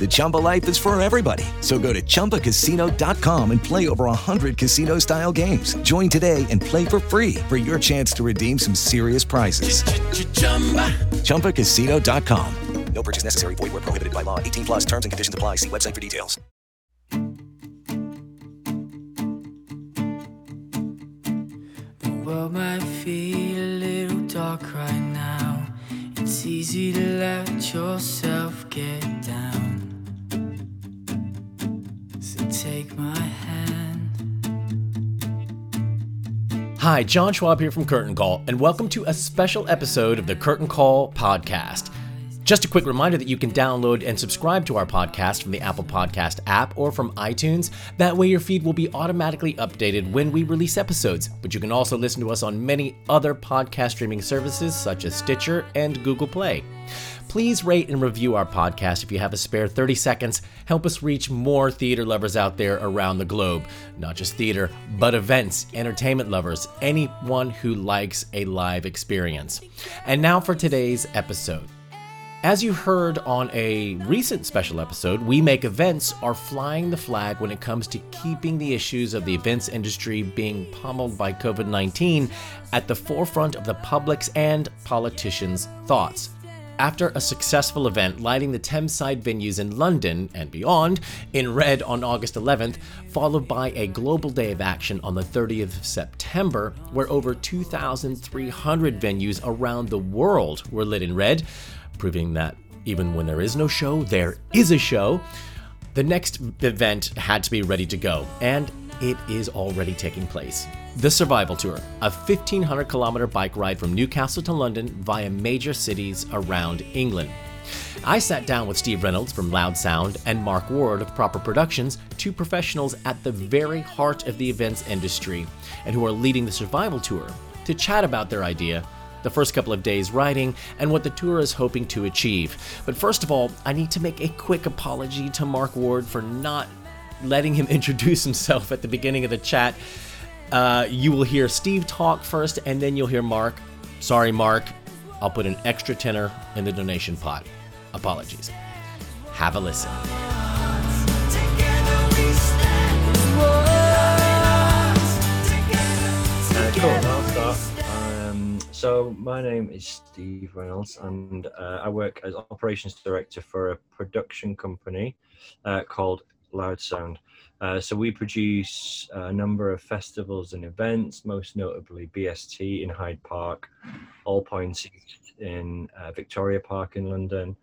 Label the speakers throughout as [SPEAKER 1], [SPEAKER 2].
[SPEAKER 1] The Chumba life is for everybody. So go to ChumbaCasino.com and play over 100 casino style games. Join today and play for free for your chance to redeem some serious prizes. ChumbaCasino.com.
[SPEAKER 2] No purchase necessary. Void where prohibited by law. 18 plus terms and conditions apply. See website for details.
[SPEAKER 3] The world might feel a little dark right now. It's easy to let yourself get down. Take my hand.
[SPEAKER 4] Hi, John Schwab here from Curtain Call, and welcome to a special episode of the Curtain Call podcast. Just a quick reminder that you can download and subscribe to our podcast from the Apple Podcast app or from iTunes. That way, your feed will be automatically updated when we release episodes. But you can also listen to us on many other podcast streaming services such as Stitcher and Google Play. Please rate and review our podcast if you have a spare 30 seconds. Help us reach more theater lovers out there around the globe. Not just theater, but events, entertainment lovers, anyone who likes a live experience. And now for today's episode. As you heard on a recent special episode, We Make Events are flying the flag when it comes to keeping the issues of the events industry being pummeled by COVID 19 at the forefront of the public's and politicians' thoughts. After a successful event lighting the Thameside venues in London and beyond in red on August 11th, followed by a global day of action on the 30th of September, where over 2,300 venues around the world were lit in red, proving that even when there is no show, there is a show. The next event had to be ready to go, and it is already taking place. The Survival Tour, a 1,500 kilometer bike ride from Newcastle to London via major cities around England. I sat down with Steve Reynolds from Loud Sound and Mark Ward of Proper Productions, two professionals at the very heart of the events industry and who are leading the Survival Tour, to chat about their idea the first couple of days riding, and what the tour is hoping to achieve. But first of all, I need to make a quick apology to Mark Ward for not letting him introduce himself at the beginning of the chat. Uh, you will hear Steve talk first, and then you'll hear Mark. Sorry, Mark. I'll put an extra tenner in the donation pot. Apologies. Have a listen.
[SPEAKER 5] Uh, cool, I'll start. Um, so my name is Steve Reynolds, and uh, I work as operations director for a production company uh, called Loud Sound. Uh, so we produce a number of festivals and events, most notably BST in Hyde Park, All Points East in uh, Victoria Park in London.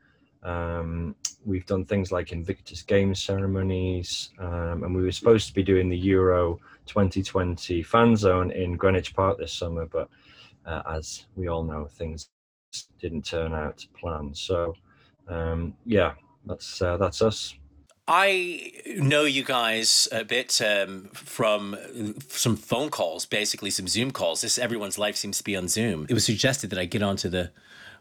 [SPEAKER 5] Um, we've done things like Invictus Games ceremonies, um, and we were supposed to be doing the Euro 2020 fan zone in Greenwich Park this summer, but uh, as we all know, things didn't turn out to plan. So, um, yeah, that's uh, that's us.
[SPEAKER 4] I know you guys a bit um, from some phone calls, basically some Zoom calls. This everyone's life seems to be on Zoom. It was suggested that I get onto the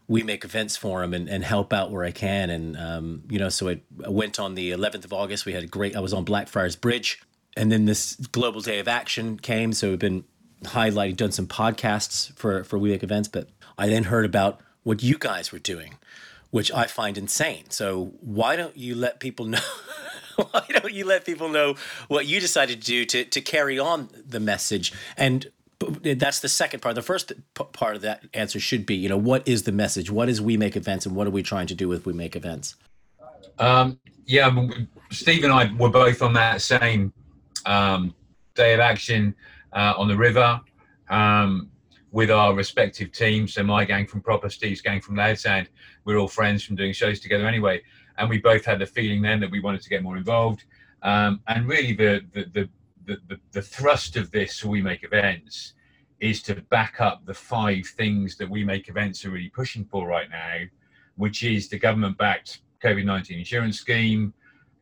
[SPEAKER 4] We Make Events forum and, and help out where I can, and um, you know, so I went on the 11th of August. We had a great. I was on Blackfriars Bridge, and then this Global Day of Action came. So we've been highlighting, done some podcasts for for We Make Events, but I then heard about what you guys were doing which I find insane. So why don't you let people know? why don't you let people know what you decided to do to to carry on the message? And that's the second part. The first part of that answer should be, you know, what is the message? What is We Make Events, and what are we trying to do with We Make Events?
[SPEAKER 6] Um, yeah, Steve and I were both on that same um, day of action,
[SPEAKER 7] uh, on the river um, with our respective teams. So my gang from Proper, Steve's gang from Loud Sound. We're all friends from doing shows together anyway. And we both had the feeling then that we wanted to get more involved. Um, and really, the, the, the, the, the thrust of this, We Make Events, is to back up the five things that We Make Events are really pushing for right now, which is the government backed COVID 19 insurance scheme,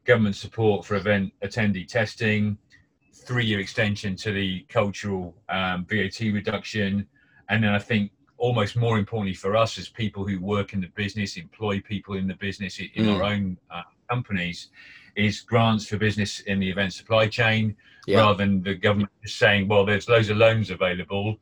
[SPEAKER 7] government support for event attendee testing, three year extension to the cultural um, VAT reduction. And then I think almost more importantly for us as people who work in the business, employ people in the business in mm. our own uh, companies, is grants for business in the event supply chain yeah. rather than the government just saying, well, there's loads of loans available.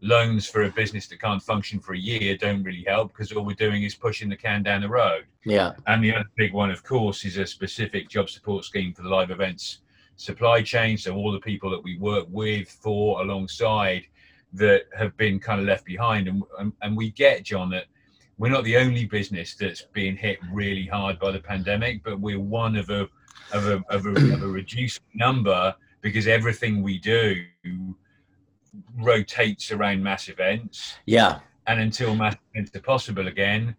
[SPEAKER 7] Loans for a business that can't function for a year don't really help because all we're doing is pushing the can down the road.
[SPEAKER 4] Yeah.
[SPEAKER 7] And the other big one, of course, is a specific job support scheme for the live events supply chain. So all the people that we work with, for, alongside, that have been kind of left behind. And, and, and we get, John, that we're not the only business that's being hit really hard by the pandemic, but we're one of a of a, of a, of a reduced number because everything we do rotates around mass events.
[SPEAKER 4] Yeah.
[SPEAKER 7] And until mass events are possible again,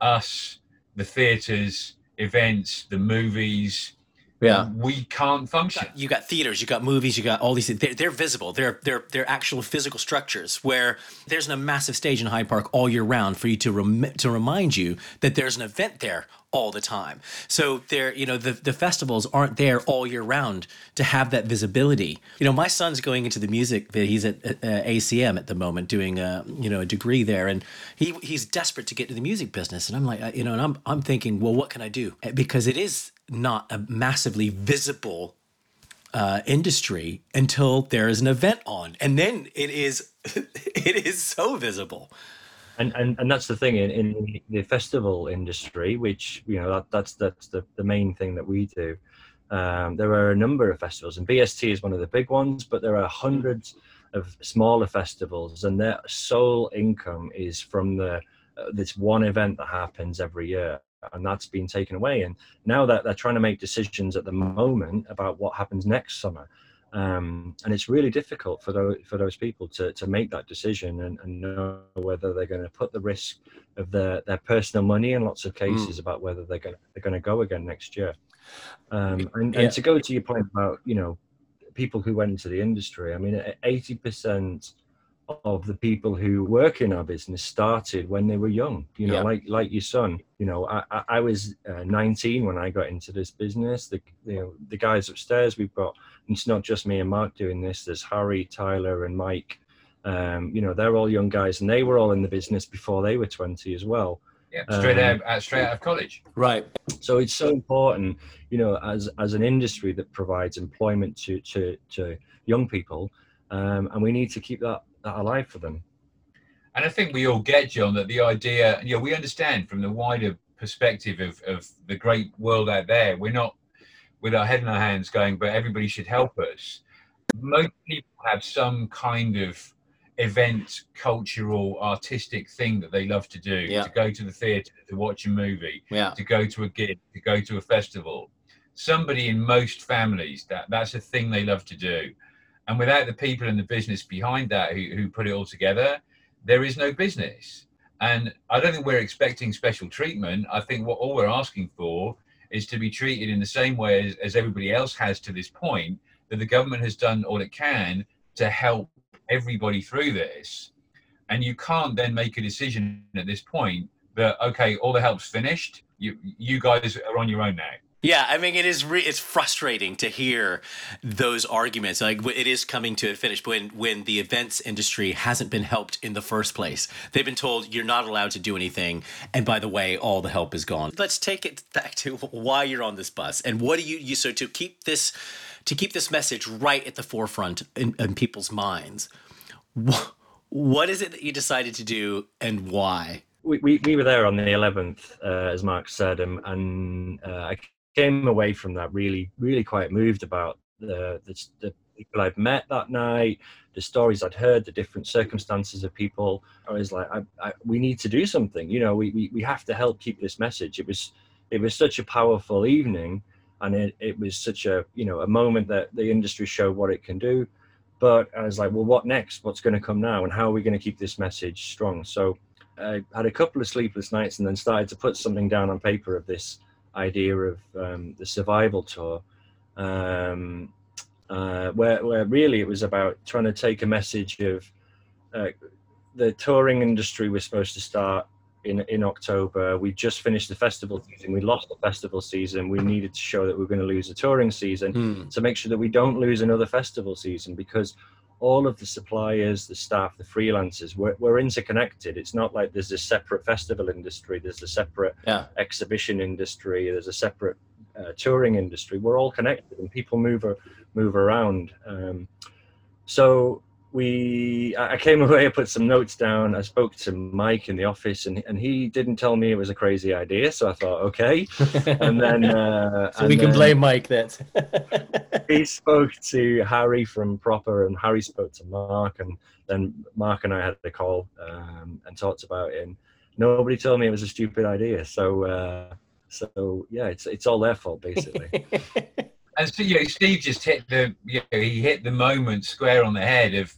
[SPEAKER 7] us, the theatres, events, the movies,
[SPEAKER 4] yeah.
[SPEAKER 7] We can't function.
[SPEAKER 4] You got theaters you got movies you got all these they're, they're visible. They're they're they're actual physical structures where there's a massive stage in hyde park all year round for you to rem- to remind you that there's an event there all the time. So there you know the, the festivals aren't there all year round to have that visibility. You know my son's going into the music he's at uh, acm at the moment doing a you know a degree there. And he he's desperate to get to the music business. And i'm like you know and i'm i'm thinking well what can i do? Because it is not a massively visible uh, industry until there is an event on, and then it is it is so visible.
[SPEAKER 5] And, and and that's the thing in, in the festival industry, which you know that that's that's the, the main thing that we do. Um, there are a number of festivals, and BST is one of the big ones, but there are hundreds of smaller festivals, and their sole income is from the uh, this one event that happens every year and that's been taken away. And now that they're trying to make decisions at the moment about what happens next summer. Um, and it's really difficult for those for those people to, to make that decision and, and know whether they're going to put the risk of their, their personal money in lots of cases mm. about whether they're going to, they're going to go again next year. Um, and, yeah. and to go to your point about you know people who went into the industry, I mean, eighty percent of the people who work in our business started when they were young you know yeah. like like your son you know i i was uh, 19 when i got into this business. The you know the guys upstairs we've got it's not just me and mark doing this there's harry tyler and mike. Um, you know they're all young guys and they were all in the business before they were 20 as well.
[SPEAKER 7] Yeah straight um, out straight out of college.
[SPEAKER 4] Right.
[SPEAKER 5] So it's so important you know as as an industry that provides employment to to to young people um, and we need to keep that that alive for them.
[SPEAKER 7] And I think we all get, John, that the idea, you know, we understand from the wider perspective of, of the great world out there, we're not with our head in our hands going, but everybody should help us. Most people have some kind of event, cultural, artistic thing that they love to do
[SPEAKER 4] yeah.
[SPEAKER 7] to go to the theatre, to watch a movie,
[SPEAKER 4] yeah.
[SPEAKER 7] to go to a gig, to go to a festival. Somebody in most families, that that's a thing they love to do. And without the people in the business behind that who, who put it all together, there is no business. And I don't think we're expecting special treatment. I think what all we're asking for is to be treated in the same way as, as everybody else has to this point, that the government has done all it can to help everybody through this. And you can't then make a decision at this point that, okay, all the help's finished. You, you guys are on your own now.
[SPEAKER 4] Yeah, I mean, it is re- it's frustrating to hear those arguments. Like it is coming to a finish when when the events industry hasn't been helped in the first place. They've been told you're not allowed to do anything, and by the way, all the help is gone. Let's take it back to why you're on this bus and what do you you so to keep this to keep this message right at the forefront in, in people's minds. What, what is it that you decided to do and why?
[SPEAKER 5] We, we, we were there on the 11th, uh, as Mark said, and, and uh, I came away from that really, really quite moved about the, the, the people I'd met that night, the stories I'd heard, the different circumstances of people. I was like, I, I, we need to do something. You know, we, we, we have to help keep this message. It was it was such a powerful evening, and it, it was such a you know a moment that the industry showed what it can do. but I was like, well, what next? What's going to come now? And how are we going to keep this message strong? So I had a couple of sleepless nights and then started to put something down on paper of this idea of um, the survival tour, um, uh, where, where really it was about trying to take a message of uh, the touring industry was supposed to start in in October. We just finished the festival season. We lost the festival season. We needed to show that we are going to lose a touring season
[SPEAKER 4] Mm.
[SPEAKER 5] to make sure that we don't lose another festival season because all of the suppliers, the staff, the freelancers, we're, we're interconnected. It's not like there's a separate festival industry. There's a separate
[SPEAKER 4] Yeah.
[SPEAKER 5] exhibition industry. There's a separate uh, touring industry. We're all connected, and people move ar- move around. Um, so we, I I came away. I put some notes down. I spoke to Mike in the office, and and he didn't tell me it was a crazy idea. So I thought, okay. And then, uh,
[SPEAKER 4] so
[SPEAKER 5] and
[SPEAKER 4] we can
[SPEAKER 5] then
[SPEAKER 4] blame Mike that.
[SPEAKER 5] he spoke to Harry from Proper, and Harry spoke to Mark, and then Mark and I had a call um, and talked about it. And nobody told me it was a stupid idea. So, uh, so yeah, it's it's all their fault basically.
[SPEAKER 7] And so, you know, Steve just hit the, you know, he hit the moment square on the head of,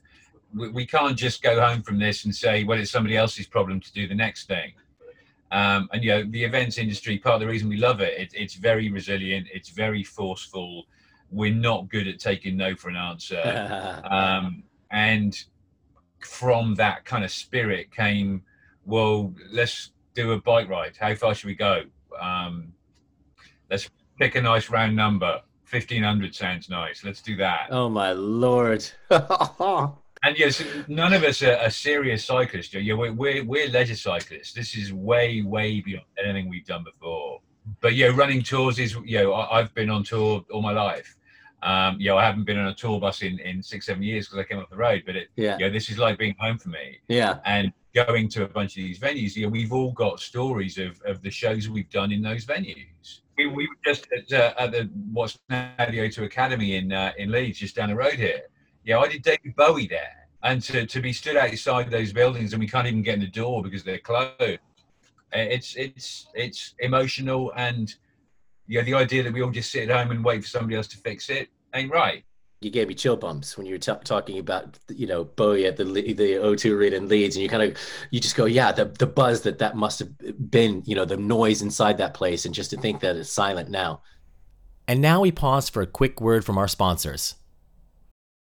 [SPEAKER 7] we, we can't just go home from this and say, well, it's somebody else's problem to do the next thing. Um, and you know, the events industry, part of the reason we love it, it, it's very resilient, it's very forceful. We're not good at taking no for an answer. um, and from that kind of spirit came, well, let's do a bike ride. How far should we go? Um, let's pick a nice round number. 1500 sounds nice. Let's do that.
[SPEAKER 4] oh my lord.
[SPEAKER 7] And yes, none of us are, are serious cyclists. Yeah, we're, we're, we're leisure cyclists. This is way, way beyond anything we've done before. But yeah, running tours is, you know, I, I've been on tour all my life. Um, you know, I haven't been on a tour bus in, in six, seven years because I came off the road, but it,
[SPEAKER 4] Yeah.
[SPEAKER 7] you know, this is like being home for me.
[SPEAKER 4] Yeah.
[SPEAKER 7] And going to a bunch of these venues, you know, we've all got stories of, of the shows we've done in those venues. We, we were just at, uh, at the what's now the O2 Academy in uh, in Leeds, just down the road here. Yeah, I did David Bowie there, and to, to be stood outside those buildings and we can't even get in the door because they're closed. It's it's it's emotional, and yeah, the idea that we all just sit at home and wait for somebody else to fix it ain't right.
[SPEAKER 4] You gave me chill bumps when you were t- talking about, you know, Bowie at the the O2 Arena in Leeds, and you kind of, you just go, yeah, the the buzz that that must have been, you know, the noise inside that place, and just to think that it's silent now. And now we pause for a quick word from our sponsors.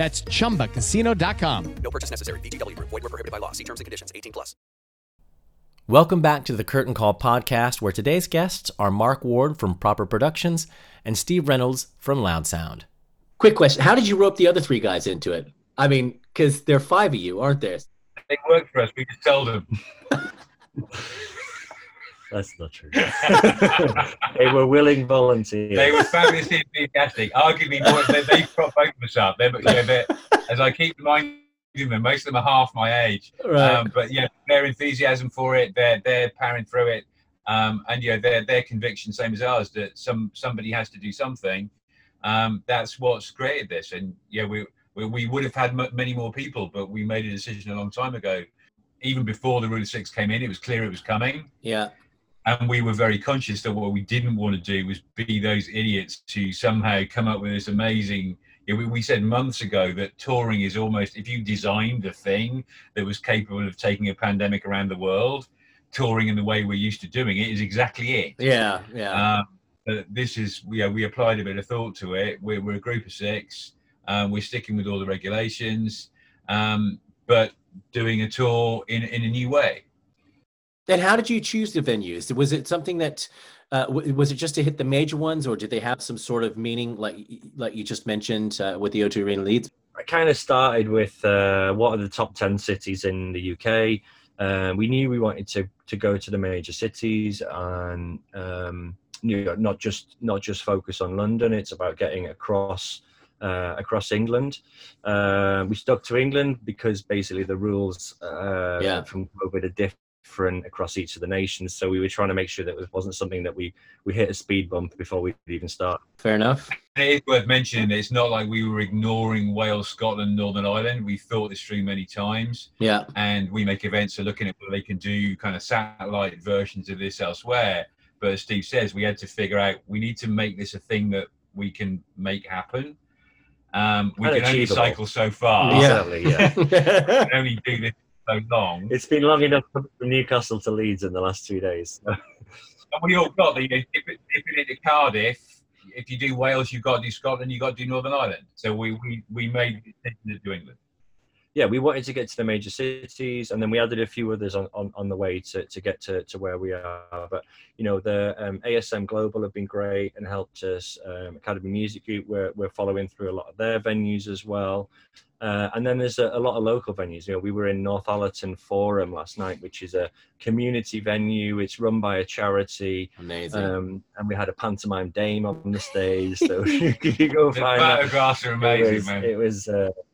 [SPEAKER 8] That's chumbacasino.com.
[SPEAKER 2] No purchase necessary. VGW Group. Void were prohibited by law. See terms and conditions. 18 plus.
[SPEAKER 4] Welcome back to the Curtain Call podcast, where today's guests are Mark Ward from Proper Productions and Steve Reynolds from Loud Sound. Quick question: How did you rope the other three guys into it? I mean, because there are five of you, aren't there?
[SPEAKER 7] They work for us. We just tell them.
[SPEAKER 5] That's not true. they were willing volunteers.
[SPEAKER 7] They were fabulously enthusiastic. Arguably, more, they, they prop both of us up. They're, you know, they're, as I keep reminding them, most of them are half my age.
[SPEAKER 4] Right.
[SPEAKER 7] Um, but yeah, their enthusiasm for it, they're they're powering through it, um, and yeah, their their conviction, same as ours, that some somebody has to do something. Um, that's what's created this, and yeah, we we, we would have had m- many more people, but we made a decision a long time ago. Even before the Rule of Six came in, it was clear it was coming
[SPEAKER 4] Yeah.
[SPEAKER 7] And we were very conscious that what we didn't want to do was be those idiots to somehow come up with this amazing you know, we, we said months ago that touring is almost if you designed a thing that was capable of taking a pandemic around the world touring in the way we're used to doing it is exactly it
[SPEAKER 4] Yeah. Yeah.
[SPEAKER 7] um, but this is yeah we applied a bit of thought to it we're, we're a group of six um, we're sticking with all the regulations um, but doing a tour in, in a new way
[SPEAKER 4] And how did you choose the venues? Was it something that uh, w- was it just to hit the major ones, or did they have some sort of meaning, like like you just mentioned uh, with the O2 Arena Leeds?
[SPEAKER 5] I kind of started with uh, what are the top 10 cities in the UK. Uh, we knew we wanted to, to go to the major cities and um, you know, not just not just focus on London. It's about getting across uh, across England. Uh, we stuck to England because basically the rules uh,
[SPEAKER 4] Yeah.
[SPEAKER 5] from COVID are different across each of the nations. So we were trying to make sure that it wasn't something that we we hit a speed bump before we even start.
[SPEAKER 4] Fair enough.
[SPEAKER 7] And it is worth mentioning that it's not like we were ignoring Wales, Scotland, Northern Ireland. We thought this through many times.
[SPEAKER 4] Yeah.
[SPEAKER 7] And we make events are looking at what they can do kind of satellite versions of this elsewhere. But as Steve says, we had to figure out we need to make this a thing that we can make happen. Um, we
[SPEAKER 5] And
[SPEAKER 7] can only cycle so far.
[SPEAKER 5] Exactly, yeah.
[SPEAKER 7] we can only do this so long.
[SPEAKER 5] It's been long enough from Newcastle to Leeds in the last two days.
[SPEAKER 7] And we all got the you know, dip it, dip it into Cardiff. If you do Wales, you've got to do Scotland, you've got to do Northern Ireland. So we we, we made the decision to do England.
[SPEAKER 5] Yeah, we wanted to get to the major cities, and then we added a few others on, on, on the way to, to get to, to where we are. But you know, the um, ASM Global have been great and helped us. Um, Academy Music Group, we're, we're following through a lot of their venues as well. Uh, and then there's a, a lot of local venues. You know, we were in Northallerton Forum last night, which is a community venue. It's run by a charity.
[SPEAKER 4] Amazing.
[SPEAKER 5] Um, and we had a pantomime dame on the stage, so you can go
[SPEAKER 7] The
[SPEAKER 5] find that.
[SPEAKER 7] photographs are amazing,
[SPEAKER 5] it was,
[SPEAKER 7] man.
[SPEAKER 5] It was, uh, it was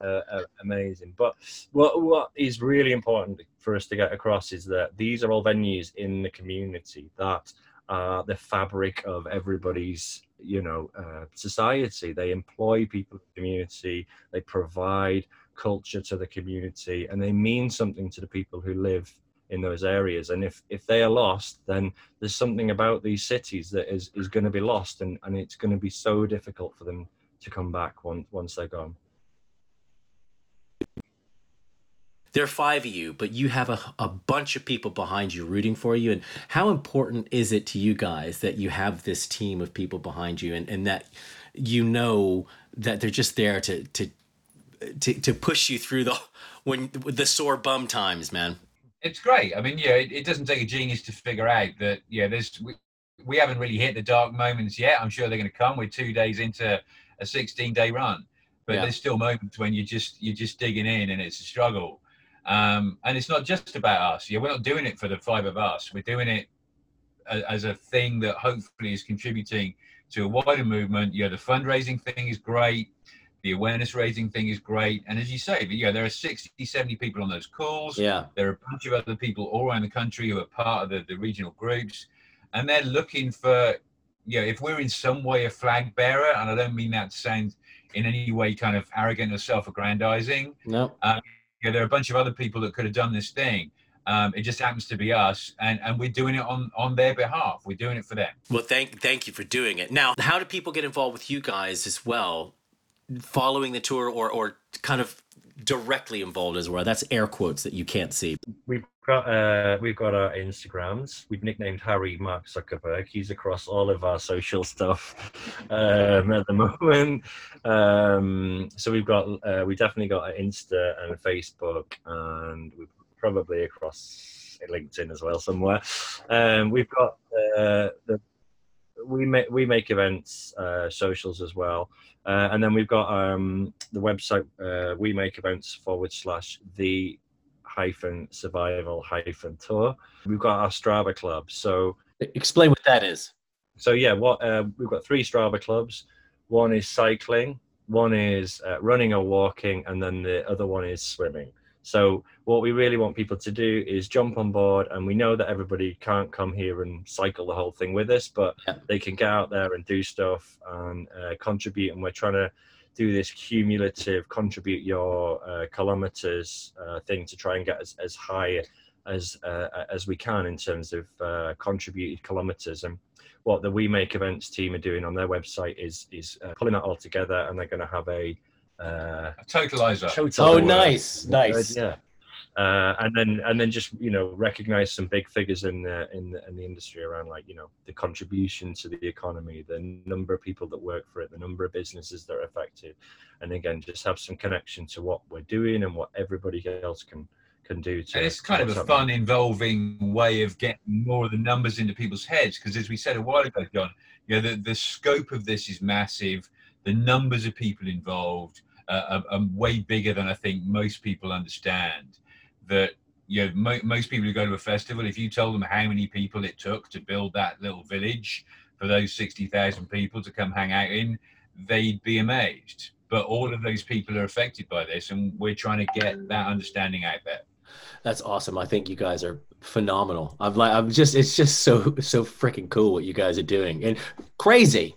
[SPEAKER 5] uh, uh, amazing. But what what is really important for us to get across is that these are all venues in the community that are the fabric of everybody's you know uh, society. They employ people in the community. They provide culture to the community, and they mean something to the people who live in those areas. And if if they are lost, then there's something about these cities that is is going to be lost, and and it's going to be so difficult for them to come back once once they're gone.
[SPEAKER 4] There are five of you, but you have a, a bunch of people behind you rooting for you. And how important is it to you guys that you have this team of people behind you and, and that you know that they're just there to, to, to, to push you through the, when the sore bum times, man?
[SPEAKER 7] It's great. I mean, yeah, it, it doesn't take a genius to figure out that, yeah, there's, we, we haven't really hit the dark moments yet. I'm sure they're going to come. We're two days into a 16 day run, but
[SPEAKER 4] Yeah.
[SPEAKER 7] there's still moments when you're just, you're just digging in and it's a struggle. Um, and it's not just about us. Yeah, we're not doing it for the five of us. We're doing it a- as a thing that hopefully is contributing to a wider movement. Yeah, the fundraising thing is great. The awareness raising thing is great. And as you say, but yeah, there are 60, 70 people on those calls.
[SPEAKER 4] Yeah.
[SPEAKER 7] There are a bunch of other people all around the country who are part of the, the regional groups. And they're looking for, you know, if we're in some way a flag bearer, and I don't mean that to sound in any way kind of arrogant or self aggrandizing,
[SPEAKER 4] No.
[SPEAKER 7] um, you know, there are a bunch of other people that could have done this thing. Um, it just happens to be us, and, and we're doing it on, on their behalf. We're doing it for them.
[SPEAKER 4] Well, thank thank you for doing it. Now, how do people get involved with you guys as well, following the tour or or kind of directly involved as well? That's air quotes that you can't see.
[SPEAKER 5] We've got uh, we've got our Instagrams. We've nicknamed Harry Mark Zuckerberg. He's across all of our social stuff um, at the moment. Um, so we've got uh, we definitely got an Insta and Facebook, and we're probably across LinkedIn as well somewhere. Um, we've got uh, the we make we make events uh, socials as well. Uh, and then we've got um, the website uh, we make events forward slash the hyphen survival hyphen tour. We've got our strava club. So
[SPEAKER 4] explain what that is.
[SPEAKER 5] So yeah what uh, we've got three strava clubs. One is cycling one is uh, running or walking and then the other one is swimming so what we really want people to do is jump on board, and we know that everybody can't come here and cycle the whole thing with us, but they can get out there and do stuff and uh, contribute. And we're trying to do this cumulative contribute your uh, kilometers uh, thing to try and get as, as high as uh, as we can in terms of uh, contributed kilometers. And what the We Make Events team are doing on their website is is uh, pulling that all together, and they're going to have a uh,
[SPEAKER 7] A totalizer.
[SPEAKER 5] total
[SPEAKER 4] Oh, nice, nice.
[SPEAKER 5] yeah uh, and then and then just you know recognize some big figures in the in the, in the industry around like you know the contribution to the economy the number of people that work for it the number of businesses that are affected and again just have some connection to what we're doing and what everybody else can can do to
[SPEAKER 7] And it's kind of a fun, involving way of getting more of the numbers into people's heads. Because as we said a while ago, John, you know, the, the scope of this is massive. The numbers of people involved uh, are, are way bigger than I think most people understand. That you know, mo- most people who go to a festival, if you told them how many people it took to build that little village for those sixty thousand people to come hang out in, they'd be amazed. But all of those people are affected by this, and we're trying to get that understanding out there.
[SPEAKER 4] That's awesome. I think you guys are phenomenal. I'm like, I'm just, it's just so, so freaking cool what you guys are doing and crazy.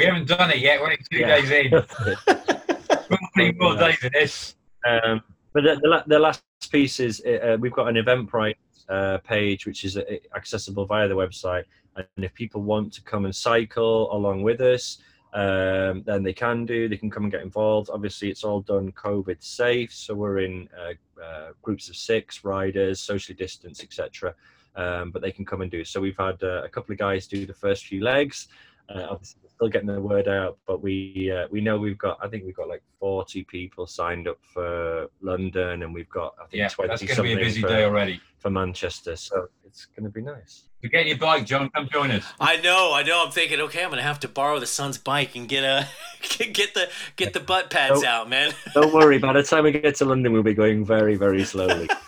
[SPEAKER 7] We haven't done it yet. We're only two
[SPEAKER 5] Yeah.
[SPEAKER 7] days in. We're three more days of this.
[SPEAKER 5] Um, but the, the, the last piece is uh, we've got an Eventbrite uh, page which is uh, accessible via the website, and if people want to come and cycle along with us, um, then they can do. They can come and get involved. Obviously, it's all done COVID safe, so we're in uh, uh, groups of six riders, socially distanced, etc. Um, but they can come and do. So we've had uh, a couple of guys do the first few legs. Uh, obviously, we're still getting the word out, but we uh, we know we've got. I think we've got like forty people signed up for London, and we've got I think
[SPEAKER 7] Yeah,
[SPEAKER 5] twenty
[SPEAKER 7] that's going to be a busy
[SPEAKER 5] for,
[SPEAKER 7] day already.
[SPEAKER 5] for Manchester. So it's going to be nice.
[SPEAKER 7] So get your bike, John. Come join us.
[SPEAKER 4] I know, I know. I'm thinking, okay, I'm gonna have to borrow the son's bike and get a get the get the butt pads
[SPEAKER 5] Nope.
[SPEAKER 4] out, man.
[SPEAKER 5] Don't worry. By the time we get to London, we'll be going very very slowly.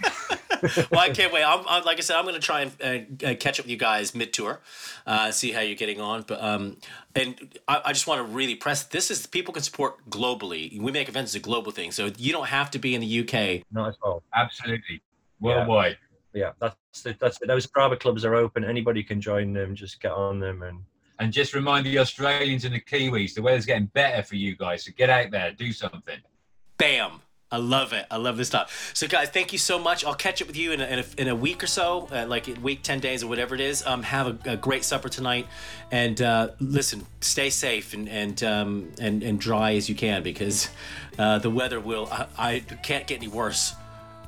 [SPEAKER 4] well, I can't wait. I'm, I'm like I said, I'm gonna try and uh, uh, catch up with you guys mid tour, uh, see how you're getting on. But um, and I, I just want to really press this is people can support globally. We make events as a global thing, so you don't have to be in the UK.
[SPEAKER 5] Not at all.
[SPEAKER 7] Absolutely. Worldwide.
[SPEAKER 5] Yeah, that's the, that's the, those private clubs are open. Anybody can join them. Just get on them and
[SPEAKER 7] And just remind the Australians and the Kiwis, the weather's getting better for you guys. So get out there, do something.
[SPEAKER 4] Bam. I love it. I love this stuff. So, guys, thank you so much. I'll catch up with you in a, in a, in a week or so, uh, like a week, 10 days, or whatever it is. Um, have a, a great supper tonight. And uh, listen, stay safe and and, um, and and dry as you can because uh, the weather will, I, I can't get any worse.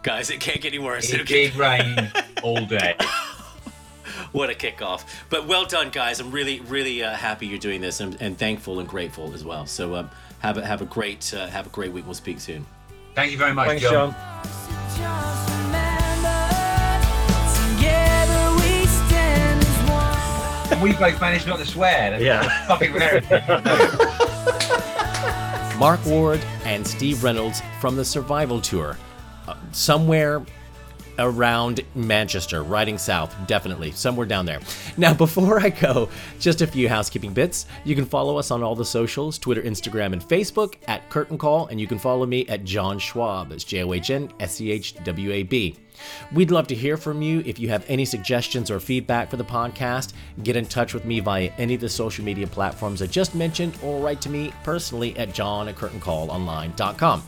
[SPEAKER 4] Guys, it can't get any worse.
[SPEAKER 7] It did rain all day.
[SPEAKER 4] what a kickoff. But well done, guys. I'm really, really uh, happy you're doing this and, and thankful and grateful as well. So um, have, a, have, a great, uh, have a great week. We'll speak soon.
[SPEAKER 7] Thank you very much,
[SPEAKER 5] Thanks,
[SPEAKER 7] John.
[SPEAKER 5] John.
[SPEAKER 7] We both managed not to swear. That's
[SPEAKER 5] Yeah.
[SPEAKER 7] fucking rare.
[SPEAKER 4] Mark Ward and Steve Reynolds from the Survival Tour. Uh, somewhere around Manchester, riding south, definitely, somewhere down there. Now, before I go, just a few housekeeping bits. You can follow us on all the socials Twitter, Instagram, and Facebook at Curtain Call, and you can follow me at John Schwab. It's J O H N S C H W A B. We'd love to hear from you. If you have any suggestions or feedback for the podcast, get in touch with me via any of the social media platforms I just mentioned or write to me personally at john at curtaincallonline.com.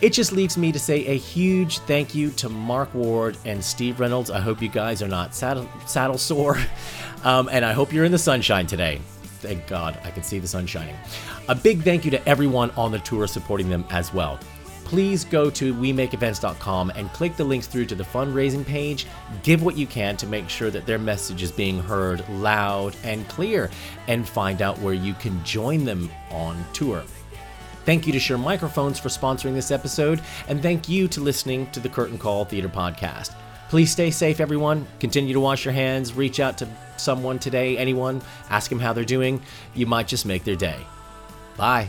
[SPEAKER 4] It just leaves me to say a huge thank you to Mark Ward and Steve Reynolds. I hope you guys are not saddle, saddle sore, um, and I hope you're in the sunshine today. Thank God I can see the sun shining. A big thank you to everyone on the tour supporting them as well. Please go to WeMakeEvents.com and click the links through to the fundraising page. Give what you can to make sure that their message is being heard loud and clear, and find out where you can join them on tour. Thank you to Shure Microphones for sponsoring this episode, and thank you to listening to the Curtain Call Theater Podcast. Please stay safe, everyone. Continue to wash your hands. Reach out to someone today, anyone. Ask them how they're doing. You might just make their day. Bye.